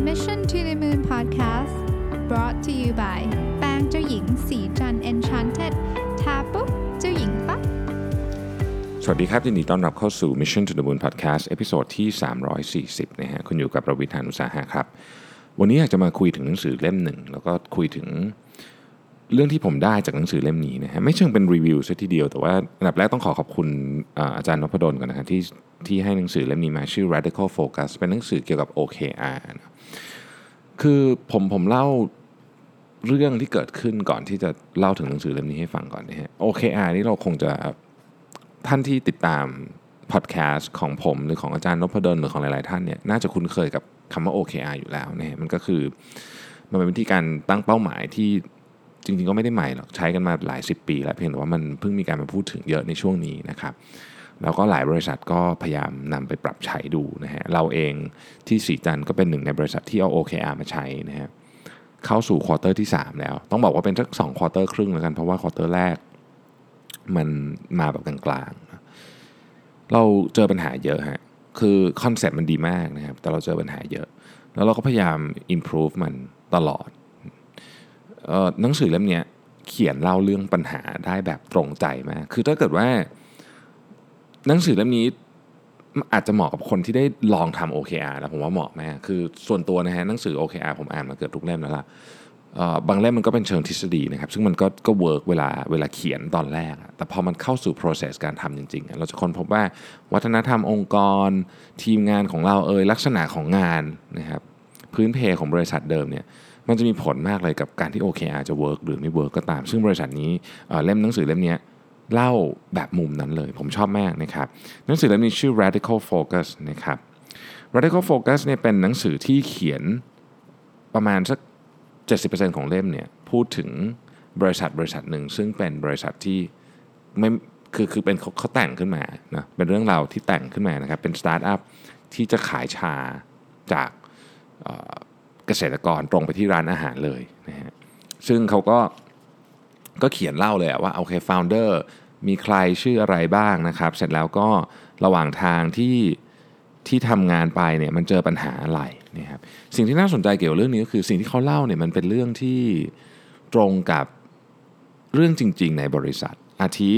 Mission to the Moon Podcast brought to you by แป้งเจ้าหญิงศรีจันทร์ Enchanted ทาปุ๊บเจ้าหญิงปั๊บสวัสดีครับยินดีต้อนรับเข้าสู่ Mission to the Moon Podcast episode ที่ 340 นะฮะคุณอยู่กับรวิศ หาญอุตสาหะครับ วันนี้อยากจะมาคุยถึงหนังสือเล่มหนึ่ง แล้วก็คุยถึง เรื่องที่ผมได้จากหนังสือเล่มนี้นะฮะไม่เชิงเป็นรีวิวซะทีเดียว แต่ว่าอันดับแรกต้องขอขอบคุณอาจารย์นพดลก่อนนะครับที่ที่ให้หนังสือเล่มนี้มาชื่อ Radical Focus เป็นหนังสือเกี่ยวกับ OKR นะคือผมผมเล่าเรื่องที่เกิดขึ้นก่อนที่จะเล่าถึงหนังสือเล่มนี้ให้ฟังก่อนนะฮะ OKR นี่เราคงจะท่านที่ติดตามพอดแคสต์ของผมหรือของอาจารย์นพดลหรือของหลาย ๆ ท่านเนี่ยน่าจะคุ้นเคยกับคำว่า OKR อยู่แล้วนะฮะมันก็คือมันเป็นวิธีการตั้งเป้าหมายที่ จริงๆก็ไม่ได้ใหม่หรอกใช้กันมาหลายสิบปีแล้วเพียงแต่ว่ามันเพิ่งมีการมาพูดถึงเยอะในช่วงนี้นะครับแล้วก็หลายบริษัทก็พยายามนำไปปรับใช้ดูนะฮะเราเองที่ศรีจันทร์ก็เป็นหนึ่งในบริษัทที่เอา OKR มาใช้นะฮะเข้าสู่ quarter ที่ 3 แล้ว ต้องบอกว่าเป็นสักสอง quarter ครึ่งแล้วกัน เพราะว่า quarter แรกมันมาแบบกลางๆ เราเจอปัญหาเยอะฮะคือคอนเซ็ปต์มันดีมากนะครับแต่เราเจอปัญหาเยอะ แล้วเราก็พยายาม improve มันตลอด หนังสือเล่มนี้เขียนเล่าเรื่องปัญหาได้แบบตรงใจมาก คือถ้าเกิดว่า หนังสือเล่มนี้อาจจะเหมาะกับคนที่ได้ลองทำ OKR แล้วผมว่าเหมาะมากคือส่วนตัวนะฮะหนังสือ OKR ผมอ่านมาเกือบทุกเล่มแล้วล่ะบางเล่มมันก็เป็นเชิงทฤษฎีนะครับ ซึ่งมันก็ก็เวิร์กเวลาเวลาเขียนตอนแรก แต่พอมันเข้าสู่ process การทำจริงๆ เราจะค้นพบว่าวัฒนธรรมองค์กร ทีมงานของเราเอยลักษณะของงานนะครับพื้นเพของบริษัทเดิมเนี่ย มันจะมีผลมากเลยกับการที่ OKR จะเวิร์กหรือไม่เวิร์กก็ตาม ซึ่งบริษัทนี้เล่มหนังสือเล่มนี้เล่าแบบมุมนั้นเลย ผมชอบมากนะครับหนังสือเล่มนี้ชื่อ radical focus นะครับ radical focus เนี่ยเป็นหนังสือที่เขียนประมาณสัก 70%ของเล่มเนี่ยพูดถึงบริษัทบริษัทหนึ่ง ซึ่งเป็นบริษัทที่ไม่คือคือเป็นเขาเขาแต่งขึ้นมานะเป็นเรื่องราวที่แต่งขึ้นมานะครับเป็นสตาร์ทอัพที่จะขายชาจากเอ่อเก ษตรกรตรงไปที่ร้านอาหารเลยนะฮะซึ่งเขาก็ก็เขียนเล่าเลยอะว่าโอเคฟาวเดอร์มีใครชื่ออะไรบ้างนะครับ เสร็จแล้วก็ระหว่างทางที่ที่ทำงานไปเนี่ยมันเจอปัญหาอะไรนะครับสิ่งที่น่าสนใจเกี่ยวกับเรื่องนี้ก็คือสิ่งที่เขาเล่าเนี่ยมันเป็นเรื่องที่ตรงกับเรื่องจริง ๆ ในบริษัท อาทิ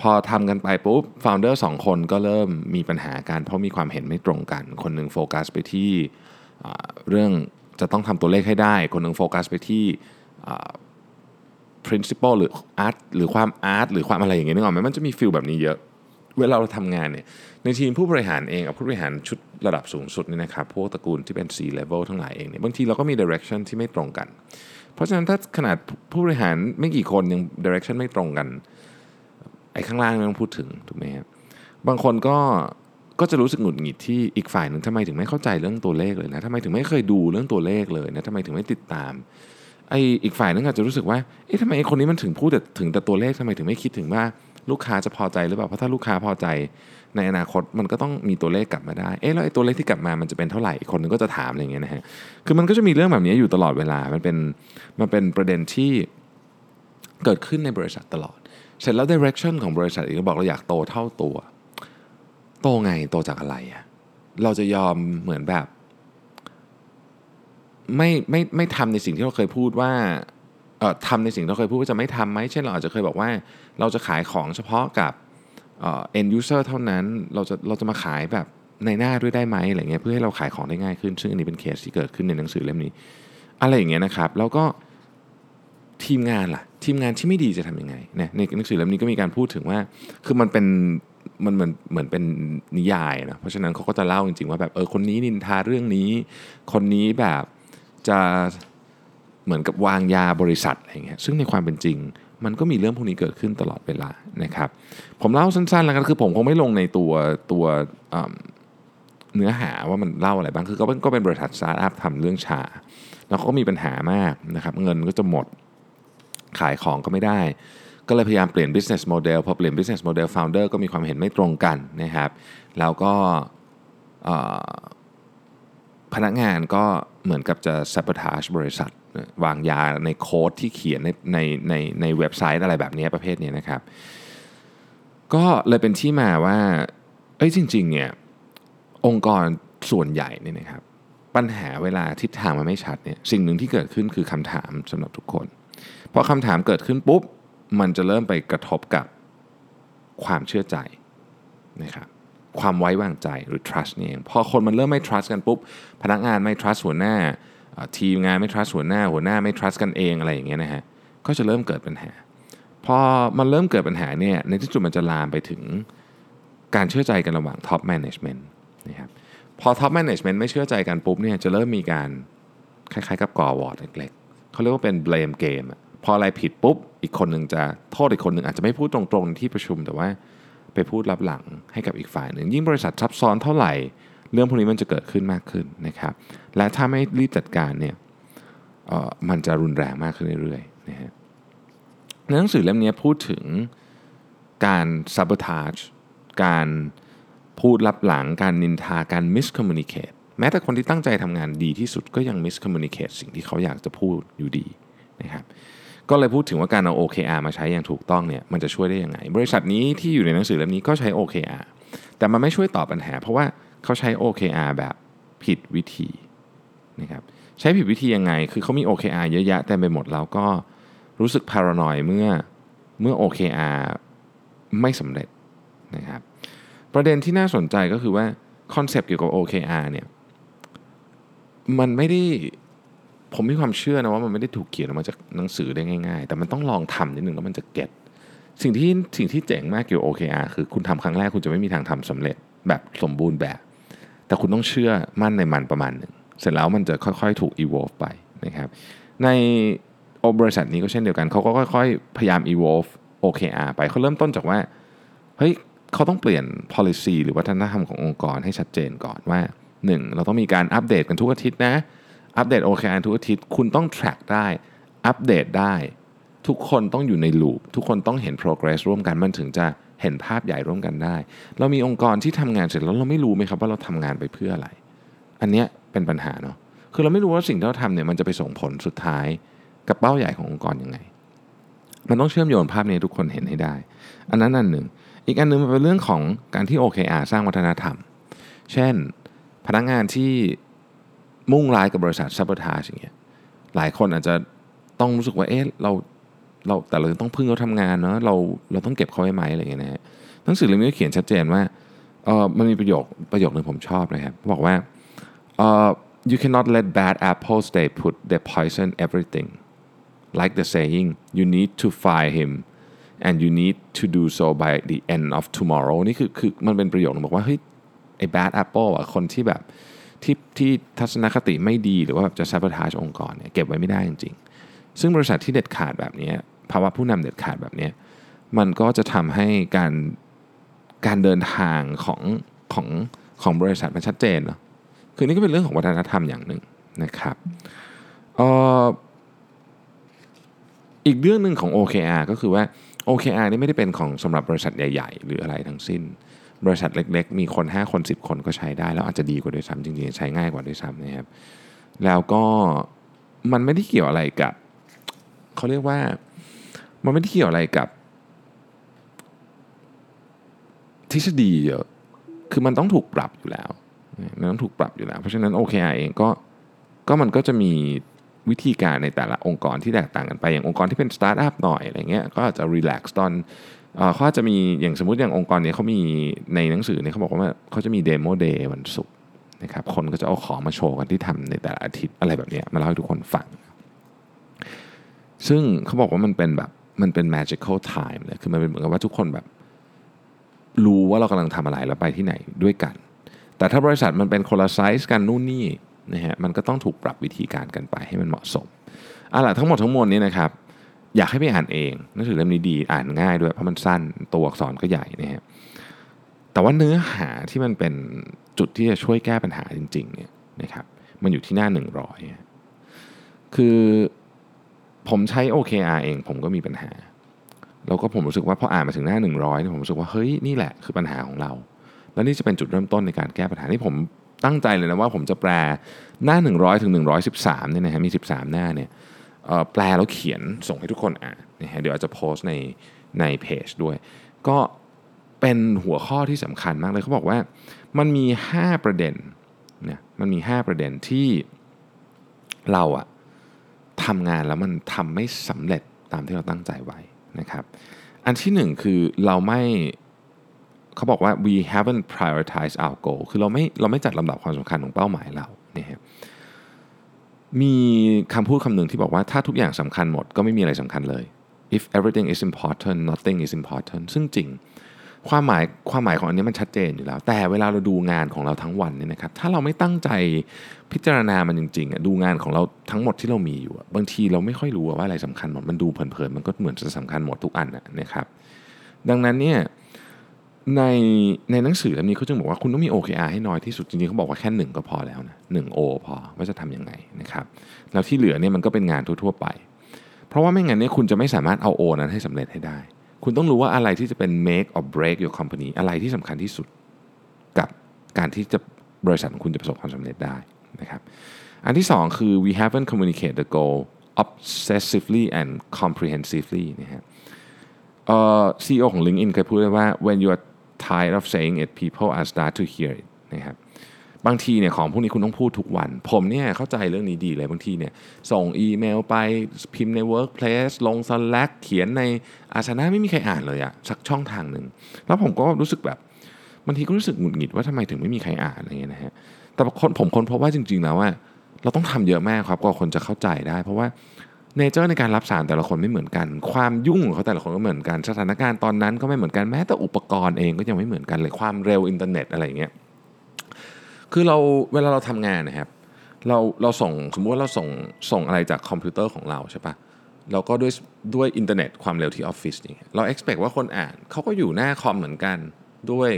พอทำกันไปปุ๊บ founder สองคนก็เริ่มมีปัญหากันเพราะมีความเห็นไม่ตรงกัน คนหนึ่งโฟกัสไปที่ เรื่องจะต้องทำตัวเลขให้ได้ คนหนึ่งโฟกัสไปที่ principle หรือ art หรือความ art หรือความอะไรอย่างเงี้ยนึกออกไหมมันจะมี feel แบบนี้เยอะ เวลาเราทำงานเนี่ยในทีมผู้บริหารเองกับผู้บริหารชุดระดับสูงสุดนี่นะครับพวกตระกูลที่เป็น C level ทั้งหลายเองเนี่ยบางทีเราก็มี direction ที่ไม่ตรงกัน เพราะฉะนั้นถ้าขนาดผู้บริหารไม่กี่คนยัง direction ไม่ตรงกันไอ้ข้างล่างไม่ต้องพูดถึงถูกไหมครับบางคนก็ ก็จะรู้สึกหงุดหงิดที่อีกฝ่ายหนึ่งทำไมถึงไม่เข้าใจเรื่องตัวเลขเลยนะทำไมถึงไม่เคยดูเรื่องตัวเลขเลยนะทำไมถึงไม่ติดตามไออีกฝ่ายนึงอาจจะรู้สึกว่าเอ๊ะทำไมไอคนนี้มันถึงพูดแต่ถึงแต่ตัวเลขทำไมถึงไม่คิดถึงว่าลูกค้าจะพอใจหรือเปล่าเพราะถ้าลูกค้าพอใจในอนาคตมันก็ต้องมีตัวเลขกลับมาได้เอ๊ะแล้วไอ้ตัวเลขที่กลับมามันจะเป็นเท่าไหร่อีกคนนึงก็จะถามอะไรอย่างเงี้ยนะฮะคือมันก็จะมีเรื่องแบบนี้อยู่ตลอดเวลามันเป็นมันเป็นประเด็นที่เกิดขึ้นในบริษัทตลอด เสร็จแล้ว direction ของบริษัทเองก็บอกเราอยากโตเท่าตัว โตไงโตจากอะไรอะเราจะยอมเหมือนแบบ ไม่ไม่ไม่ทำในสิ่งที่เราเคยพูดว่าเอ่อทำในสิ่งที่เราเคยพูดว่าจะไม่ทำไหมเช่นเราอาจจะเคยบอกว่าเราจะขายของเฉพาะกับเอ่อ end user เท่านั้นเราจะเราจะมาขายแบบในหน้าด้วยได้ไหมอะไรเงี้ยเพื่อให้เราขายของได้ง่ายขึ้น ซึ่งอันนี้เป็นเคสที่เกิดขึ้นในหนังสือเล่มนี้ อะไรอย่างเงี้ยนะครับ แล้วก็ทีมงานล่ะ ทีมงานที่ไม่ดีจะทำยังไงเนี่ยในหนังสือเล่มนี้ก็มีการพูดถึงว่า คือมันเป็น มันเหมือนเหมือนเป็นนิยายนะเพราะฉะนั้นเขาก็จะเล่าจริงๆว่าแบบเออคนนี้นินทาเรื่องนี้ คนนี้แบบจะเหมือนกับวางยาบริษัทอะไรเงี้ยซึ่งในความเป็นจริง มันก็มีเรื่องพวกนี้เกิดขึ้นตลอดเวลานะครับผมเล่าสั้นๆแล้วกันคือผมคงไม่ลงในตัวตัวเนื้อหาว่ามันเล่าอะไรบ้างคือก็เป็นก็เป็นบริษัทสตาร์ทอัพทำเรื่องชา แล้วเขาก็มีปัญหามากนะครับเงินก็จะหมดขายของก็ไม่ได้ ก็เลยพยายามเปลี่ยน business model พอเปลี่ยน business model founder ก็มีความเห็นไม่ตรงกันนะครับแล้วก็พนักงานก็เหมือนกับจะ sabotage บริษัท วางยาในโค้ดที่เขียนในในในในเว็บไซต์อะไรแบบนี้ประเภทนี้นะครับ ก็เลยเป็นที่มาว่าเอ้ยจริงๆเนี่ยองค์กรส่วนใหญ่เนี่ยนะครับปปัญหาเวลาทิศทางมันไม่ชัดเนี่ยสิ่งหนึ่งที่เกิดขึ้นคือคำถามสำหรับทุกคนพอคำถามเกิดขึ้นปุ๊บ มันจะเริ่มไปกระทบกับความเชื่อใจนะครับความไว้วางใจหรือ trust นี่เองพอคนมันเริ่มไม่ trust กันปุ๊บ พนักงานไม่ trust หัวหน้า ทีมงานไม่ trust หัวหน้า หัวหน้าไม่ trust กันเองอะไรอย่างเงี้ยนะฮะก็จะเริ่มเกิดปัญหา พอมันเริ่มเกิดปัญหาเนี่ยในที่สุดมันจะลามไปถึงการเชื่อใจกันระหว่าง top management นะครับพอ top management ไม่เชื่อใจกันปุ๊บเนี่ยจะเริ่มมีการคล้ายๆ กับก่อวอร์ดเล็กๆเขาเรียกว่าเป็น blame game พออะไรผิดปุ๊บ อีกคนหนึ่งจะโทษอีกคนหนึ่งอาจจะไม่พูดตรงๆที่ประชุมแต่ว่าไปพูดรับหลังให้กับอีกฝ่ายหนึ่ง ยิ่งบริษัทซับซ้อนเท่าไหร่ เรื่องพวกนี้มันจะเกิดขึ้นมากขึ้นนะครับ และถ้าไม่รีบจัดการเนี่ยมันจะรุนแรงมากขึ้นเรื่อยๆนะฮะในหนังสือเล่มนี้พูดถึงการ sabotage การพูดรับหลัง การนินทา การ miscommunicate แม้แต่คนที่ตั้งใจทำงานดีที่สุดก็ยัง miscommunicate สิ่งที่เขาอยากจะพูดอยู่ดีนะครับ ก็เลยพูดถึงว่าการเอา OKR มาใช้อย่างถูกต้องเนี่ยมันจะช่วยได้ยังไง บริษัทนี้ที่อยู่ในหนังสือเล่มนี้ก็ใช้ OKR แต่มันไม่ช่วยตอบปัญหา เพราะว่าเขาใช้ OKR แบบผิดวิธีนะครับใช้ผิดวิธียังไง คือเขามี OKR เยอะแยะแต่ไปหมดแล้วก็รู้สึกพารานอยเมื่อเมื่อ OKR ไม่สำเร็จนะครับประเด็นที่น่าสนใจก็คือว่าคอนเซปต์เกี่ยวกับ OKR เนี่ยมันไม่ได้ ผมมีความเชื่อนะว่ามันไม่ได้ถูกเขียนออกมาจากหนังสือได้ง่าย ๆ แต่มันต้องลองทำนิดนึงแล้วมันจะเก็ตสิ่งที่สิ่งที่เจ๋งมากเกี่ยวกับ OKR คือคุณทำครั้งแรกคุณจะไม่มีทางทำสำเร็จแบบสมบูรณ์แบบ แต่คุณต้องเชื่อมั่นในมันประมาณหนึ่งเสร็จแล้วมันจะค่อยๆ ถูก evolve ไปนะครับในบริษัทนี้ก็เช่นเดียวกันเขาก็ค่อยๆ พยายาม evolve OKR ไปเขาเริ่มต้นจากว่าเฮ้ยเขาต้องเปลี่ยน policy หรือวัฒนธรรมขององค์กรให้ชัดเจนก่อนว่า 1. เราต้องมีการอัปเดตกันทุกอาทิตย์นะ อัปเดต OKR ทุกอาทิตย์คุณต้อง track ได้อัปเดตได้ ทุกคนต้องอยู่ในลูปทุกคนต้องเห็น progress ร่วมกันมันถึงจะเห็นภาพใหญ่ร่วมกันได้ เรามีองค์กรที่ทำงานเสร็จแล้วเราไม่รู้ไหมครับว่าเราทำงานไปเพื่ออะไร อันเนี้ยเป็นปัญหาเนาะคือเราไม่รู้ว่าสิ่งที่เราทำเนี่ยมันจะไปส่งผลสุดท้ายกับเป้าใหญ่ขององค์กรยังไง มันต้องเชื่อมโยงภาพนี้ทุกคนเห็นให้ได้ อันนั้นอันหนึ่ง อีกอันนึงมันเป็นเรื่องของการที่ OKR สร้างวัฒนธรรม เช่น พนักงานที่ มุ่งร้ายกับบริษัทซับ o t a g e อย่างเงี้ยหลายคนอาจจะต้องรู้สึกว่าเอ๊ะเราเราแต่เราต้องพึ่งเขาทำงานเนาะเราเราต้องเก็บเขาไว้ไหมอะไรอย่างเงี้ยนะฮะหนังสือเล่มนี้เขียนชัดเจนว่าเออมันมีประโยคประโยคหนึ่งผมชอบนะครับบอกว่าเออ you cannot let bad apples stay put they poison everything like the saying you need to fire him and you need to do so by the end of tomorrow นี่คือคือมันเป็นประโยคนึงบอกว่าเฮ้ยไอ้ bad apple อะคนที่แบบ ที่ที่ทัศนคติไม่ดีหรือว่าจะ sabotage องค์กรเนี่ยเก็บไว้ไม่ได้จริงๆ ซึ่งบริษัทที่เด็ดขาดแบบนี้ภาวะผู้นำเด็ดขาดแบบนี้มันก็จะทำให้การการเดินทางของของของบริษัทมันชัดเจนเนาะคือนี่ก็เป็นเรื่องของวัฒนธรรมอย่างหนึ่งนะครับอออีกเรื่องหนึ่งของ OKR ก็คือว่า OKR นี่ไม่ได้เป็นของสำหรับบริษัทใหญ่ ๆ หรืออะไรทั้งสิ้น บริษัทเล็กๆ มีคน 5 คน 10 คนก็ใช้ได้ แล้วอาจจะดีกว่าด้วยซ้ำจริงๆ ใช้ง่ายกว่าด้วยซ้ำนะครับ แล้วก็มันไม่ได้เกี่ยวอะไรกับเขาเรียกว่ามันไม่ได้เกี่ยวอะไรกับ ทฤษฎีเยอะ คือมันต้องถูกปรับอยู่แล้วมันต้องถูกปรับอยู่แล้ว เพราะฉะนั้น OKR เองก็ก็มันก็จะมีวิธีการในแต่ละองค์กรที่แตกต่างกันไป อย่างองค์กรที่เป็นสตาร์ทอัพหน่อยอะไรเงี้ยก็อาจจะ relax ตอน เขาจะมีอย่างสมมติอย่างองค์กรนี้เขามีในหนังสือเนี่ยเขาบอกว่าเขาจะมี demo day วันศุกร์นะครับคนก็จะเอาของมาโชว์กันที่ทำในแต่ละอาทิตย์อะไรแบบนี้มาเล่าให้ทุกคนฟัง ซึ่งเขาบอกว่ามันเป็นแบบมันเป็น magical time เลยคือมันเป็นเหมือนกับว่าทุกคนแบบ รู้ว่าเรากำลังทำอะไรแล้วไปที่ไหนด้วยกัน แต่ถ้าบริษัทมันเป็นคนละไซส์กันนู่นนี่นะฮะมันก็ต้องถูกปรับวิธีการกันไปให้มันเหมาะสมเอาล่ะทั้งหมดทั้งมวลนี้นะครับ อยากให้ไปอ่านเองหนังสือเล่มนี้ดีอ่านง่ายด้วย เพราะมันสั้นตัวอักษรก็ใหญ่นะฮะแต่ว่าเนื้อหาที่มันเป็นจุดที่จะช่วยแก้ปัญหาจริงๆเนี่ยนะครับมันอยู่ที่หน้า 100 คือผมใช้ OKR เองผมก็มีปัญหา แล้วก็ผมรู้สึกว่าพออ่านมาถึงหน้า 100เนี่ยผมรู้สึกว่าเฮ้ยนี่แหละคือปัญหาของเรา แล้วนี่จะเป็นจุดเริ่มต้นในการแก้ปัญหาที่ผมตั้งใจเลยนะว่าผมจะแปลหน้า 100 ถึง 113เนี่ยนะฮะมี 13 หน้าเนี่ย แปลแล้วเขียนส่งให้ทุกคนอ่านนะฮะเดี๋ยวอาจจะโพสต์ในในเพจด้วย ก็เป็นหัวข้อที่สำคัญมากเลยเขาบอกว่ามันมี 5 ประเด็นนะมันมี 5 ประเด็นที่เราอะทำงานแล้วมันทำไม่สำเร็จตามที่เราตั้งใจไว้นะครับ อันที่หนึ่งคือเราไม่เขาบอกว่า we haven't prioritized our goal คือเราไม่เราไม่จัดลำดับความสำคัญของเป้าหมายเราเนี่ยครับ มีคำพูดคำหนึ่งที่บอกว่าถ้าทุกอย่างสำคัญหมดก็ไม่มีอะไรสำคัญเลย if everything is important nothing is important ซึ่งจริง ความหมายความหมายของอันนี้มันชัดเจนอยู่แล้ว แต่เวลาเราดูงานของเราทั้งวันเนี่ยนะครับถ้าเราไม่ตั้งใจพิจารณามันจริงๆอะดูงานของเราทั้งหมดที่เรามีอยู่ บางทีเราไม่ค่อยรู้ว่าอะไรสำคัญหมดมันดูเผินๆมันก็เหมือนจะสำคัญหมดทุกอันนะครับ ดังนั้นเนี่ย ในในหนังสือเล่มนี้เขาจึงบอกว่าคุณต้องมี OKR ให้น้อยที่สุดจริงๆเขาบอกว่าแค่หนึ่งก็พอแล้วนะหนึ่งโอพอว่าจะทำยังไงนะครับแล้วที่เหลือเนี่ยมันก็เป็นงานทั่วๆไป เพราะว่าไม่งั้นเนี่ยคุณจะไม่สามารถเอาโอนั้นให้สำเร็จให้ได้ คุณต้องรู้ว่าอะไรที่จะเป็น make or break your company อะไรที่สำคัญที่สุดกับการที่จะบริษัทของคุณจะประสบความสำเร็จได้นะครับอันที่สองคือ we haven't communicated the goal obsessively and comprehensively นะฮะเอ่อ CEO ของ LinkedIn เคยพูดไว้ว่า when you are tired of saying it people are start to hear it นะครับบางทีเนี่ยของพวกนี้คุณต้องพูดทุกวัน ผมเนี่ยเข้าใจเรื่องนี้ดีเลยบางทีเนี่ยส่งอีเมลไปพิมพ์ใน Workplace ลง Slack เขียนในอาสนะไม่มีใครอ่านเลยอะสักช่องทางหนึ่ง แล้วผมก็รู้สึกแบบบางทีก็รู้สึกหงุดหงิดว่าทำไมถึงไม่มีใครอ่านอะไรเงี้ยนะฮะแต่คนผมค้นพบว่าจริง ๆ แล้วว่าเราต้องทำเยอะมากครับกว่าคนจะเข้าใจได้ เพราะว่า nature ในการรับสารแต่ละคนไม่เหมือนกัน ความยุ่งของเขาแต่ละคนก็เหมือนกัน สถานการณ์ตอนนั้นก็ไม่เหมือนกันแม้แต่อุปกรณ์เองก็ยังไม่เหมือนกันเลยความเร็วอินเทอร์เน็ตอะไรเงี้ยคือเราเวลาเราทำงานนะครับเราเราส่งสมมติว่าเราส่งส่งอะไรจากคอมพิวเตอร์ของเราใช่ปะเราก็ด้วยด้วยอินเทอร์เน็ตความเร็วที่ออฟฟิศนี่เรา expect ว่าคนอ่านเขาก็อยู่หน้าคอมเหมือนกันด้วย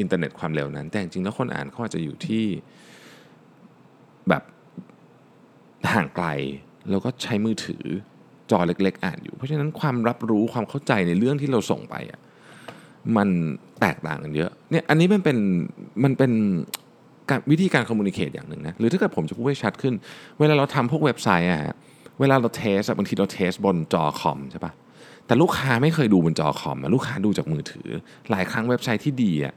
อินเทอร์เน็ตความเร็วนั้น แต่จริงๆแล้วคนอ่านเขาอาจจะอยู่ที่แบบห่างไกล แล้วก็ใช้มือถือจอเล็ก ๆ อ่านอยู่ เพราะฉะนั้นความรับรู้ความเข้าใจในเรื่องที่เราส่งไปอะมันแตกต่างกันเยอะเนี่ยอันนี้มันเป็นมันเป็นวิธีการ communicate อย่างหนึ่งนะหรือถ้าเกิดผมจะพูดให้ชัดขึ้น เวลาเราทำพวกเว็บไซต์อะฮะเวลาเรา test บางทีเรา test บนจอคอมใช่ปะแต่ลูกค้าไม่เคยดูบนจอคอมลูกค้าดูจากมือถือ หลายครั้งเว็บไซต์ที่ดีอะ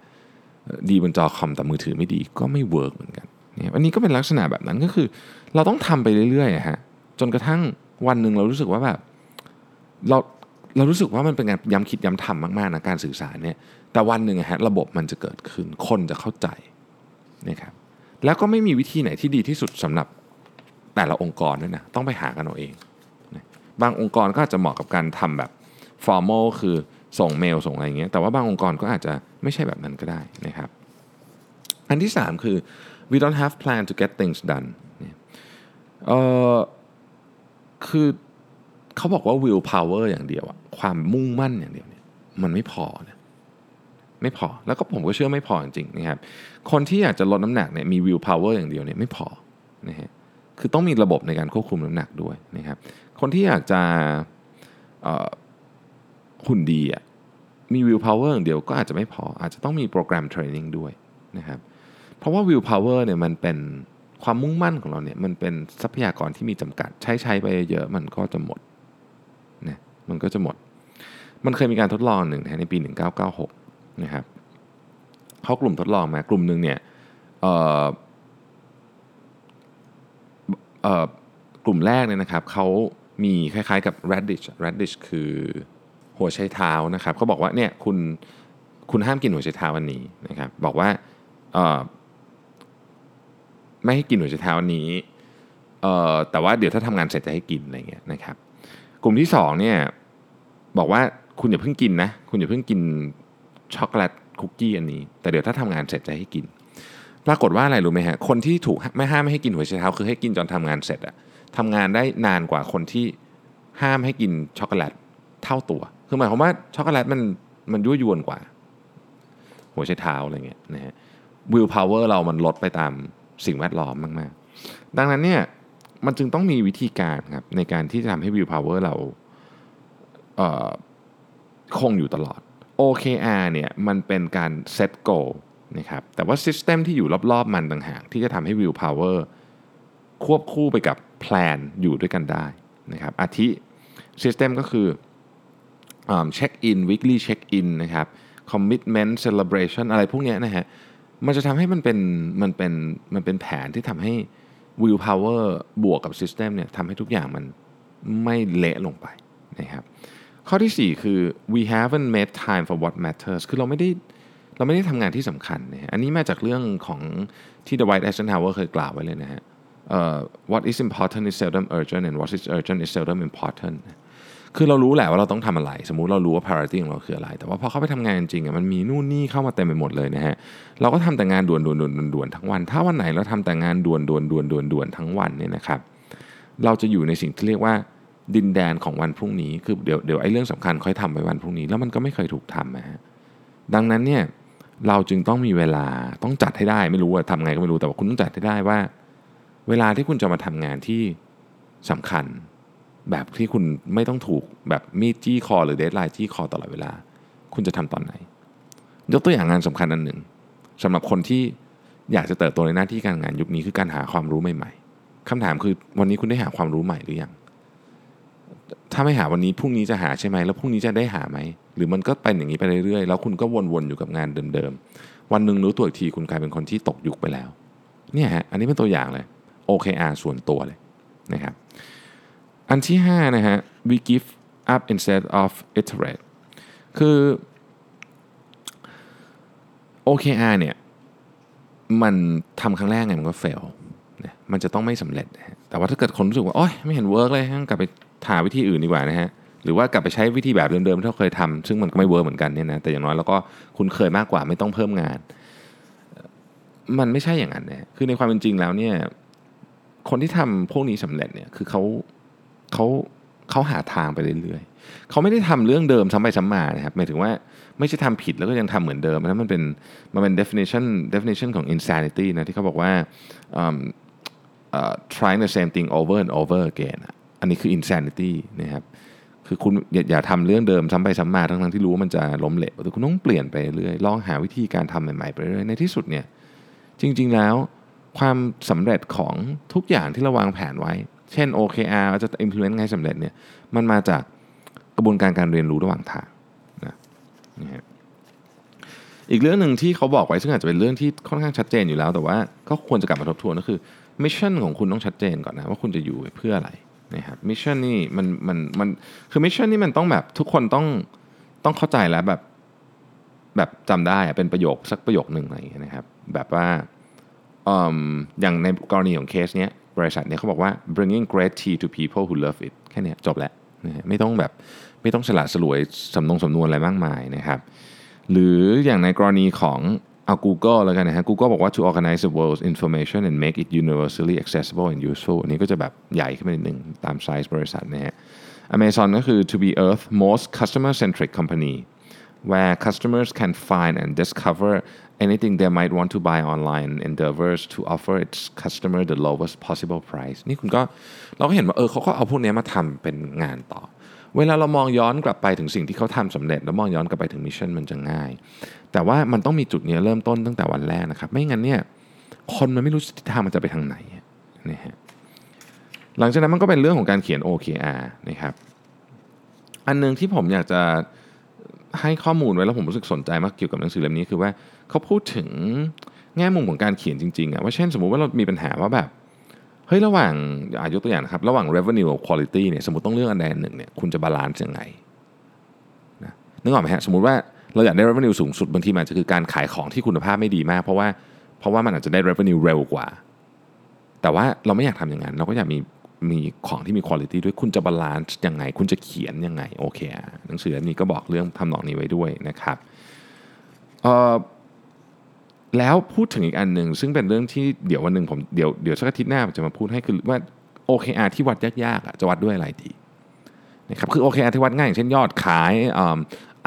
ดีบนจอคอมแต่มือถือไม่ดีก็ไม่เวิร์กเหมือนกันเนี่ยอันนี้ก็เป็นลักษณะแบบนั้นก็คือ เราต้องทำไปเรื่อยๆฮะ จนกระทั่งวันหนึ่งเรารู้สึกว่าแบบเราเรารู้สึกว่ามันเป็นการย้ำคิดย้ำทำมากๆนะการสื่อสารเนี่ยแต่วันหนึ่งฮะระบบมันจะเกิดขึ้นคนจะเข้าใจนะครับแล้วก็ไม่มีวิธีไหนที่ดีที่สุดสำหรับแต่ละองค์กรด้วยนะต้องไปหากันเอาเอง บางองค์กรก็อาจจะเหมาะกับการทำแบบ formal คือส่งเมลส่งอะไรอย่างเงี้ยแต่ว่าบางองค์กรก็อาจจะไม่ใช่แบบนั้นก็ได้นะครับ อันที่ 3 คือ we don't have plan to get things done อ่อ คือเขาบอกว่า will power อย่างเดียวอะความมุ่งมั่นอย่างเดียวเนี่ยมันไม่พอนะไม่พอแล้วก็ผมก็เชื่อไม่พอจริงๆนะครับคนที่อยากจะลดน้ำหนักเนี่ยมี will power อย่างเดียวเนี่ยไม่พอนะฮะคือต้องมีระบบในการควบคุมน้ำหนักด้วยนะครับคนที่อยากจะหุ่นดีอะมี will power อย่างเดียวก็อาจจะไม่พออาจจะต้องมีโปรแกรมเทรนนิ่งด้วยนะครับเพราะว่า will power เนี่ยมันเป็น ความมุ่งมั่นของเราเนี่ยมันเป็นทรัพยากรที่มีจำกัด ใช้ใช้ไปเยอะมันก็จะหมดนะมันก็จะหมด มันเคยมีการทดลองหนึ่งนะในปี 1996 นะครับเขากลุ่มทดลองมากลุ่มหนึ่งเนี่ยเออเออกลุ่มแรกเนี่ยนะครับเขามีคล้ายๆกับ radish radish คือหัวไชเท้านะครับเขาบอกว่าเนี่ยคุณคุณห้ามกินหัวไชเท้าวันนี้นะครับบอกว่า ไม่ให้กินหัวไชเท้าวันนี้เอ่อแต่ว่าเดี๋ยวถ้าทำงานเสร็จจะให้กินอะไรเงี้ยนะครับ กลุ่มที่สองเนี่ยบอกว่าคุณอย่าเพิ่งกินนะ คุณอย่าเพิ่งกินช็อกโกแลตคุกกี้อันนี้ แต่เดี๋ยวถ้าทำงานเสร็จจะให้กิน ปรากฏว่าอะไรรู้ไหมฮะคนที่ถูกไม่ห้ามไม่ให้กินหัวไชเท้าคือให้กินจนทำงานเสร็จอะทำงานได้นานกว่าคนที่ห้ามให้กินช็อกโกแลตเท่าตัว คือหมายความว่าช็อกโกแลตมันมันยั่วยวนกว่า หัวไชเท้าอะไรเงี้ยนะฮะ willpower เรามันลดไปตาม สิ่งแวดล้อมมากๆ ดังนั้นเนี่ยมันจึงต้องมีวิธีการครับในการที่จะทำให้วิลพาวเวอร์เราเคงอยู่ตลอด OKR เนี่ยมันเป็นการ set goal นะครับแต่ว่า system ที่อยู่รอบๆ มันต่างหากที่จะทำให้ will power ควบคู่ไปกับ plan อยู่ด้วยกันได้นะครับอาทิ system ก็คือ check in weekly check in นะครับ commitment celebration อะไรพวกนี้นะฮะ มันจะทำให้มันเป็นมันเป็นมันเป็นแผนที่ทำให้ will power บวกกับ system เนี่ยทำให้ทุกอย่างมันไม่เละลงไปนะครับข้อที่ 4 คือ we haven't made time for what matters คือเราไม่ได้เราไม่ได้ทำงานที่สำคัญนะฮะอันนี้มาจากเรื่องของที่ The White Eisenhower เคยกล่าวไว้เลยนะฮะ uh, what is important is seldom urgent and what is urgent is seldom important คือเรารู้แหละว่าเราต้องทำอะไร สมมุติเรารู้ว่า priority ของเราคืออะไร แต่ว่าพอเข้าไปทำงานจริงอะมันมีนู่นนี่เข้ามาเต็มไปหมดเลยนะฮะเราก็ทำแต่งานด่วนด่วนด่วนด่วนทั้งวัน ถ้าวันไหนเราทำแต่งานด่วนด่วนด่วนด่วนด่วนทั้งวันเนี่ยนะครับเราจะอยู่ในสิ่งที่เรียกว่าดินแดนของวันพรุ่งนี้คือเดี๋ยวเดี๋ยวไอ้เรื่องสำคัญค่อยทำไว้วันพรุ่งนี้ แล้วมันก็ไม่เคยถูกทำนะฮะดังนั้นเนี่ยเราจึงต้องมีเวลาต้องจัดให้ได้ไม่รู้ว่าทำไงก็ไม่รู้แต่ว่าคุณต้องจัดให้ได้ว่า เวลาที่คุณจะมาทำงานที่สำคัญ แบบที่คุณไม่ต้องถูกแบบมีดจี้คอ หรือเดทไลน์จี้คอตลอดเวลา คุณจะทำตอนไหน ยกตัวอย่างงานสำคัญอันหนึ่งสำหรับคนที่อยากจะเติบโตในหน้าที่การงานยุคนี้คือการหาความรู้ใหม่ ๆคำถามคือวันนี้คุณได้หาความรู้ใหม่หรือยังถ้าไม่หาวันนี้พรุ่งนี้จะหาใช่ไหมแล้วพรุ่งนี้จะได้หาไหมหรือมันก็เป็นอย่างนี้ไปเรื่อยๆแล้วคุณก็วนๆอยู่กับงานเดิมๆวันหนึ่งรู้ตัวอีกทีคุณกลายเป็นคนที่ตกยุคไปแล้วเนี่ยฮะอันนี้เป็นตัวอย่างเลย OKR ส่วนตัวเลยนะครับ อันที่5นะฮะ we give up instead of iterate คือ OKR เนี่ยมันทำครั้งแรกไงมันก็ fail นะมันจะต้องไม่สำเร็จ แต่ว่าถ้าเกิดคนรู้สึกว่า โอ๊ยไม่เห็นเวิร์กเลยกลับไปหาวิธีอื่นดีกว่านะฮะหรือว่ากลับไปใช้วิธีแบบเดิมๆที่เราเคยทำซึ่งมันก็ไม่เวิร์กเหมือนกันเนี่ยนะแต่อย่างน้อยเราก็คุ้นเคยมากกว่าไม่ต้องเพิ่มงาน มันไม่ใช่อย่างนั้นนะคือในความเป็นจริงแล้วเนี่ยคนที่ทำพวกนี้สำเร็จเนี่ยคือเขา เขาเขาหาทางไปเรื่อยๆเขาไม่ได้ทำเรื่องเดิมซ้ำไปซ้ำมานะครับหมายถึงว่าไม่ใช่ทำผิดแล้วก็ยังทำเหมือนเดิมนะมันเป็นมันเป็น definition definition ของ insanity นะที่เขาบอกว่า um, uh, trying the same thing over and over again อันนี้คือ insanity นะครับคือคุณอย่าอย่าทำเรื่องเดิมซ้ำไปซ้ำมาทั้งทั้งๆที่รู้ว่ามันจะล้มเหลวแต่คุณต้องเปลี่ยนไปเรื่อยลองหาวิธีการทำใหม่ๆไปเรื่อยในที่สุดเนี่ยจริง ๆแล้วความสำเร็จของทุกอย่างที่เราวางแผนไว้ เช่น OKR เราจะ implement ไงสำเร็จเนี่ยมันมาจากกระบวนการการเรียนรู้ระหว่างทางนะนี่ฮะอีกเรื่องหนึ่งที่เขาบอกไว้ซึ่งอาจจะเป็นเรื่องที่ค่อนข้างชัดเจนอยู่แล้ว แต่ว่าก็ควรจะกลับมาทบทวนก็คือ mission ของคุณต้องชัดเจนก่อนนะว่าคุณจะอยู่เพื่ออะไรนะครับ mission นี่มันมันมันคือ mission นี่มันต้องแบบทุกคนต้องต้องเข้าใจแล้วแบบแบบจำได้อะเป็นประโยคสักประโยคหนึ่งอะไรอย่างเงี้ยนะครับแบบว่าออย่างในกรณีของเคสเนี้ย บริษัทเนี้ยเขาบอกว่า bringing great tea to people who love it แค่นี้จบแล้วไม่ต้องแบบไม่ต้องฉลาดสลวยสำนงสำนวนอะไรมากมายนะครับ หรืออย่างในกรณีของเอา Google แล้วกันนะฮะ Google บอกว่า to organize the world's information and make it universally accessible and useful อันนี้ก็จะแบบใหญ่ขึ้นไปนิดนึงตามไซส์บริษัทนะฮะ Amazon ก็คือ to be Earth's most customer centric company where customers can find and discover anything they might want to buy online endeavors to offer its customer the lowest possible price นี่คุณก็เราก็เห็นว่าเออเขาก็เอาพวกนี้มาทำเป็นงานต่อ เวลาเรามองย้อนกลับไปถึงสิ่งที่เขาทำสำเร็จ แล้วมองย้อนกลับไปถึงมิชชั่นมันจะง่าย แต่ว่ามันต้องมีจุดนี้เริ่มต้นตั้งแต่วันแรกนะครับ ไม่งั้นเนี่ยคนมันไม่รู้ทิศทางมันจะไปทางไหนนะฮะหลังจากนั้นมันก็เป็นเรื่องของการเขียน OKR นะครับ อันหนึ่งที่ผมอยากจะ ให้ข้อมูลไว้แล้วผมรู้สึกสนใจมากเกี่ยวกับหนังสือเล่มนี้คือว่าเขาพูดถึงแง่มุมของการเขียนจริงๆอะว่าเช่นสมมุติว่าเรามีปัญหาว่าแบบเฮ้ยระหว่างอายกตัวอย่างนะครับ ระหว่าง revenue กับ quality เนี่ยสมมติต้องเลือกอันใดอันหนึ่งเนี่ยคุณจะ balance ยังไงนะนึกออกไหมฮะสมมติว่าเราอยากได้ revenue สูงสุดบางทีมันจะคือการขายของที่คุณภาพไม่ดีมาก เพราะว่าเพราะว่ามันอาจจะได้ revenue เร็วกว่า แต่ว่าเราไม่อยากทำอย่างนั้น เราก็อยากมี มีของที่มีคุณภาพด้วยคุณจะบาลานซ์ยังไง คุณจะเขียนยังไงโอเคอะหนังสืออันนี้ก็บอกเรื่องทำนองนี้ไว้ด้วยนะครับแล้วพูดถึงอีกอันหนึ่งซึ่งเป็นเรื่องที่เดี๋ยววันหนึ่งผมเดี๋ยวเดี๋ยวสักอาทิตย์หน้าผมจะมาพูดให้คือว่า OKR ที่วัดยากๆอะจะวัดด้วยอะไรดีนะครับคือ OKR ที่วัดง่ายอย่างเช่นยอดขาย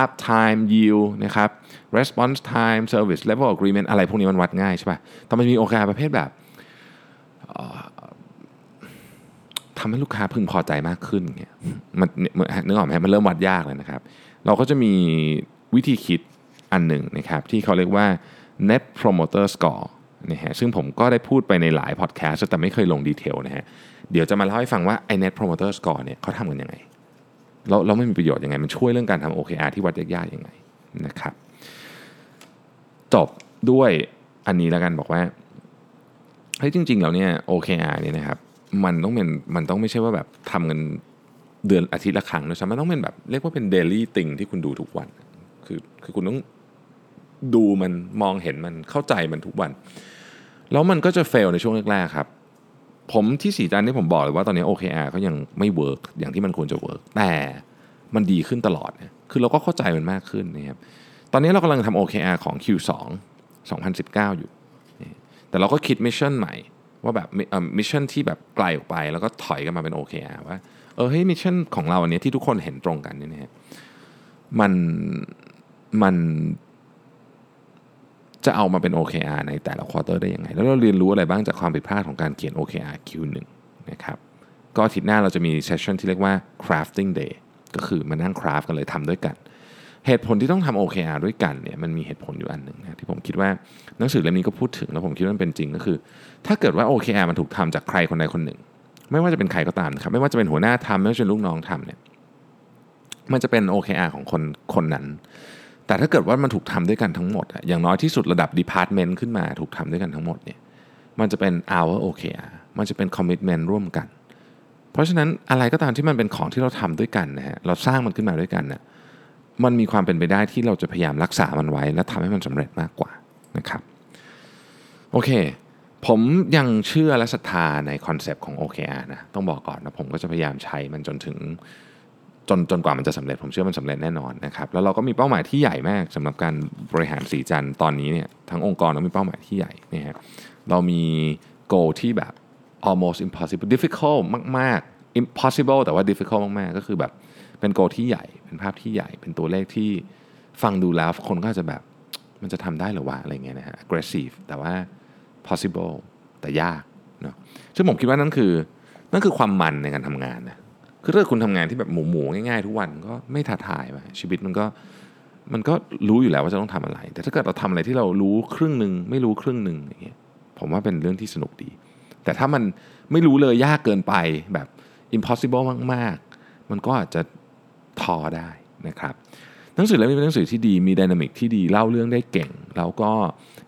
uptime yield นะครับ response time service level agreement อะไรพวกนี้มันวัดง่ายใช่ป่ะแต่มันมี OKR ประเภทแบบ ทำให้ลูกค้าพึงพอใจมากขึ้นเงี้ยมันนึกออกไหมมันเริ่มวัดยากเลยนะครับ เราก็จะมีวิธีคิดอันหนึ่งนะครับ ที่เขาเรียกว่า net promoter score นะฮะซึ่งผมก็ได้พูดไปในหลายพอดแคสต์แต่ไม่เคยลง detail นะฮะเดี๋ยวจะมาเล่าให้ฟังว่าไอ้ net promoter score เนี่ยเขาทำกันยังไงแล้วเราไม่มีประโยชน์ยังไง มันช่วยเรื่องการทำ OKR ที่วัดยากๆยังไงนะครับ จบด้วยอันนี้แล้วกันบอกว่าเฮ้ยจริง ๆ แล้วเนี่ย OKR เนี่ยนะครับ มันต้องเป็นมันต้องไม่ใช่ว่าแบบทำกันเดือนอาทิตย์ละครั้งนะใช่มันต้องเป็นแบบเรียกว่าเป็นเดลี่ติงที่คุณดูทุกวัน คือคือคุณต้องดูมันมองเห็นมันเข้าใจมันทุกวัน แล้วมันก็จะเฟลในช่วงแรกๆครับ ผมที่ศรีจันทร์ที่ผมบอกเลยว่าตอนนี้ OKR ก็ยังไม่ work อย่างที่มันควรจะ work แต่มันดีขึ้นตลอดเนี่ยคือเราก็เข้าใจมันมากขึ้นนะครับตอนนี้เรากำลังทำ OKR ของ Q2 2019 อยู่ แต่เราก็คิด mission ใหม่ ว่าแบบ mission ที่แบบไกลออกไป แล้วก็ถอยกันมาเป็น OKR ว่าเออเฮ้ย mission ของเราอันนี้ที่ทุกคนเห็นตรงกันเนี่ยนะฮะมันมันจะเอามาเป็น OKR ในแต่ละ quarter ได้ยังไง แล้วเราเรียนรู้อะไรบ้างจากความผิดพลาดของการเขียน OKR Q1 นะครับก็อาทิตย์หน้าเราจะมี session ที่เรียกว่า crafting day ก็คือมานั่ง craft กันเลยทำด้วยกัน เหตุผลที่ต้องทำ OKR ด้วยกันเนี่ยมันมีเหตุผลอยู่อันหนึ่งนะที่ผมคิดว่าหนังสือเล่มนี้ก็พูดถึงแล้วผมคิดว่ามันเป็นจริงก็คือ ถ้าเกิดว่า OKR มันถูกทำจากใครคนใดคนหนึ่ง ไม่ว่าจะเป็นใครก็ตามนะครับไม่ว่าจะเป็นหัวหน้าทำไม่ว่าจะเป็นลูกน้องทำเนี่ยมันจะเป็น OKR ของคนคนนั้น แต่ถ้าเกิดว่ามันถูกทำด้วยกันทั้งหมด อย่างน้อยที่สุดระดับ Department ขึ้นมาถูกทำด้วยกันทั้งหมดเนี่ยมันจะเป็น our OKR มันจะเป็น commitment ร่วมกัน เพราะฉะนั้นอะไรก็ตามที่มันเป็นของที่เราทำด้วยกันนะฮะเราสร้างมันขึ้นมาด้วยกันเนี่ย มันมีความเป็นไปได้ที่เราจะพยายามรักษามันไว้ และทำให้มันสำเร็จมากกว่านะครับโอเค ผมยังเชื่อและศรัทธาใน concept ของ OKR นะต้องบอกก่อนนะผมก็จะพยายามใช้มันจนถึงจนจนกว่ามันจะสำเร็จผมเชื่อมันสำเร็จแน่นอนนะครับแล้วเราก็มีเป้าหมายที่ใหญ่มากสำหรับการบริหารสีจันทร์ตอนนี้เนี่ยทั้งองค์กรเรามีเป้าหมายที่ใหญ่นะฮะเรามี goal ที่แบบ almost impossible difficult มาก ๆ impossible แต่ว่า difficult มาก ๆ ก็คือแบบ เป็นโกที่ใหญ่ เป็นภาพที่ใหญ่ เป็นตัวเลขที่ฟังดูแล้วคนก็จะแบบมันจะทำได้หรือวะอะไรเงี้ยนะฮะ aggressive แต่ว่า possible แต่ยากเนาะซึ่งผมคิดว่านั่นคือนั่นคือความมันในการทำงานนะคือถ้าคุณทำงานที่แบบหมูๆง่ายๆ ทุกวันก็ไม่ท้าทายไปชีวิตมันก็มันก็รู้อยู่แล้วว่าจะต้องทำอะไร แต่ถ้าเกิดเราทำอะไรที่เรารู้ครึ่งหนึ่งไม่รู้ครึ่งหนึ่งอย่างเงี้ยผมว่าเป็นเรื่องที่สนุกดี แต่ถ้ามันไม่รู้เลยยากเกินไปแบบ impossible มากๆ มันก็อาจจะ ท้อได้นะครับหนังสือเล่มนี้เป็นหนังสือที่ดีมีดินามิกที่ดีเล่าเรื่องได้เก่ง แล้วก็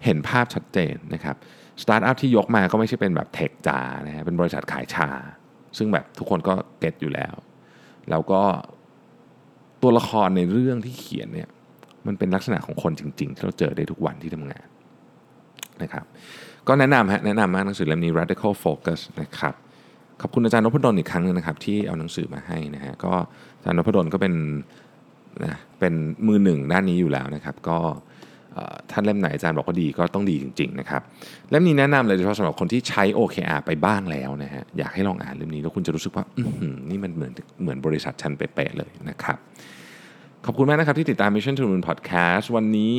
เห็นภาพชัดเจนนะครับสตาร์ทอัพที่ยกมาก็ไม่ใช่เป็นแบบ tech จ๋านะฮะเป็นบริษัทขายชา ซึ่งแบบทุกคนก็ get อยู่แล้ว แล้วก็ตัวละครในเรื่องที่เขียนเนี่ยมันเป็นลักษณะของคนจริง ๆ ที่เราเจอได้ทุกวันที่ทำงานนะครับก็แนะนำฮะแนะนำมากหนังสือเล่มนี้ radical focus นะครับ ขอบคุณอาจารย์นพดลอีกครั้งหนึ่งนะครับที่เอาหนังสือมาให้นะฮะก็อาจารย์นพดลก็เป็นนะเป็นมือหนึ่งด้านนี้อยู่แล้วนะครับ ก็ท่านเล่มไหนอาจารย์บอกว่าดีก็ต้องดีจริงๆนะครับเล่มนี้แนะนำเลยโดยเฉพาะสำหรับคนที่ใช้ OKR ไปบ้างแล้วนะฮะอยากให้ลองอ่านเล่มนี้แล้วคุณจะรู้สึกว่านี่มันเหมือนเหมือนบริษัทฉันเป๊ะๆเลยนะครับขอบคุณมากนะครับที่ติดตาม Mission to the Moon Podcast วันนี้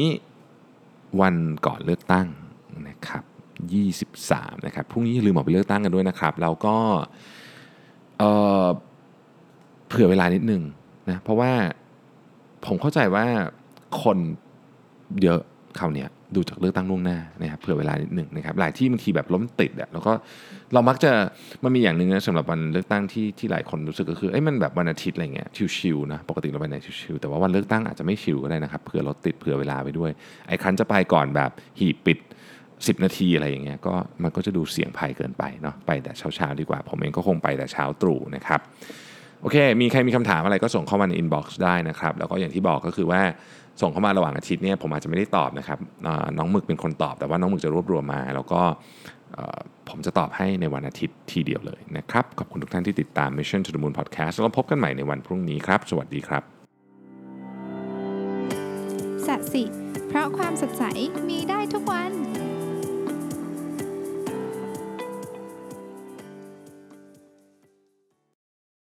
วันก่อนเลือกตั้งนะครับ 23นะครับพรุ่งนี้อย่าลืมออกไปเลือกตั้งกันด้วยนะครับ แล้วก็เเผื่อเวลานิดนึงนะเพราะว่าผมเข้าใจว่าคนเยอะคราวเนี้ยดูจากเลือกตั้งล่วงหน้านะครับเผื่อเวลานิดหนึ่งนะครับหลายที่บางทีแบบล้มติดอะแล้วก็เรามักจะมันมีอย่างหนึ่งนะสำหรับวันเลือกตั้งที่ที่หลายคนรู้สึกก็คือเอ้ยมันแบบวันอาทิตย์อะไรเงี้ยชิวๆนะปกติเราไปไหนชิวๆแต่ว่าวันเลือกตั้งอาจจะไม่ชิวก็ได้นะครับเผื่อรถติดเผื่อเวลาไปด้วยไอ้คันจะไปก่อนแบบหีบปิด 10 นาทีอะไรอย่างเงี้ยก็มันก็จะดูเสี่ยงภัยเกินไปเนาะไปแต่เช้าๆดีกว่า ผมเองก็คงไปแต่เช้าตรู่นะครับโอเค มีใครมีคำถามอะไรก็ส่งเข้ามาใน inbox ได้นะครับ แล้วก็อย่างที่บอกก็คือว่าส่งเข้ามาระหว่างอาทิตย์เนี่ยผมอาจจะไม่ได้ตอบนะครับน้องหมึกเป็นคนตอบ แต่ว่าน้องหมึกจะรวบรวมมา แล้วก็ผมจะตอบให้ในวันอาทิตย์ทีเดียวเลยนะครับ ขอบคุณทุกท่านที่ติดตาม Mission to the Moon Podcast แล้วพบกันใหม่ในวันพรุ่งนี้ครับ สวัสดีครับสัสิ เพราะความสดใสมีได้ทุกวัน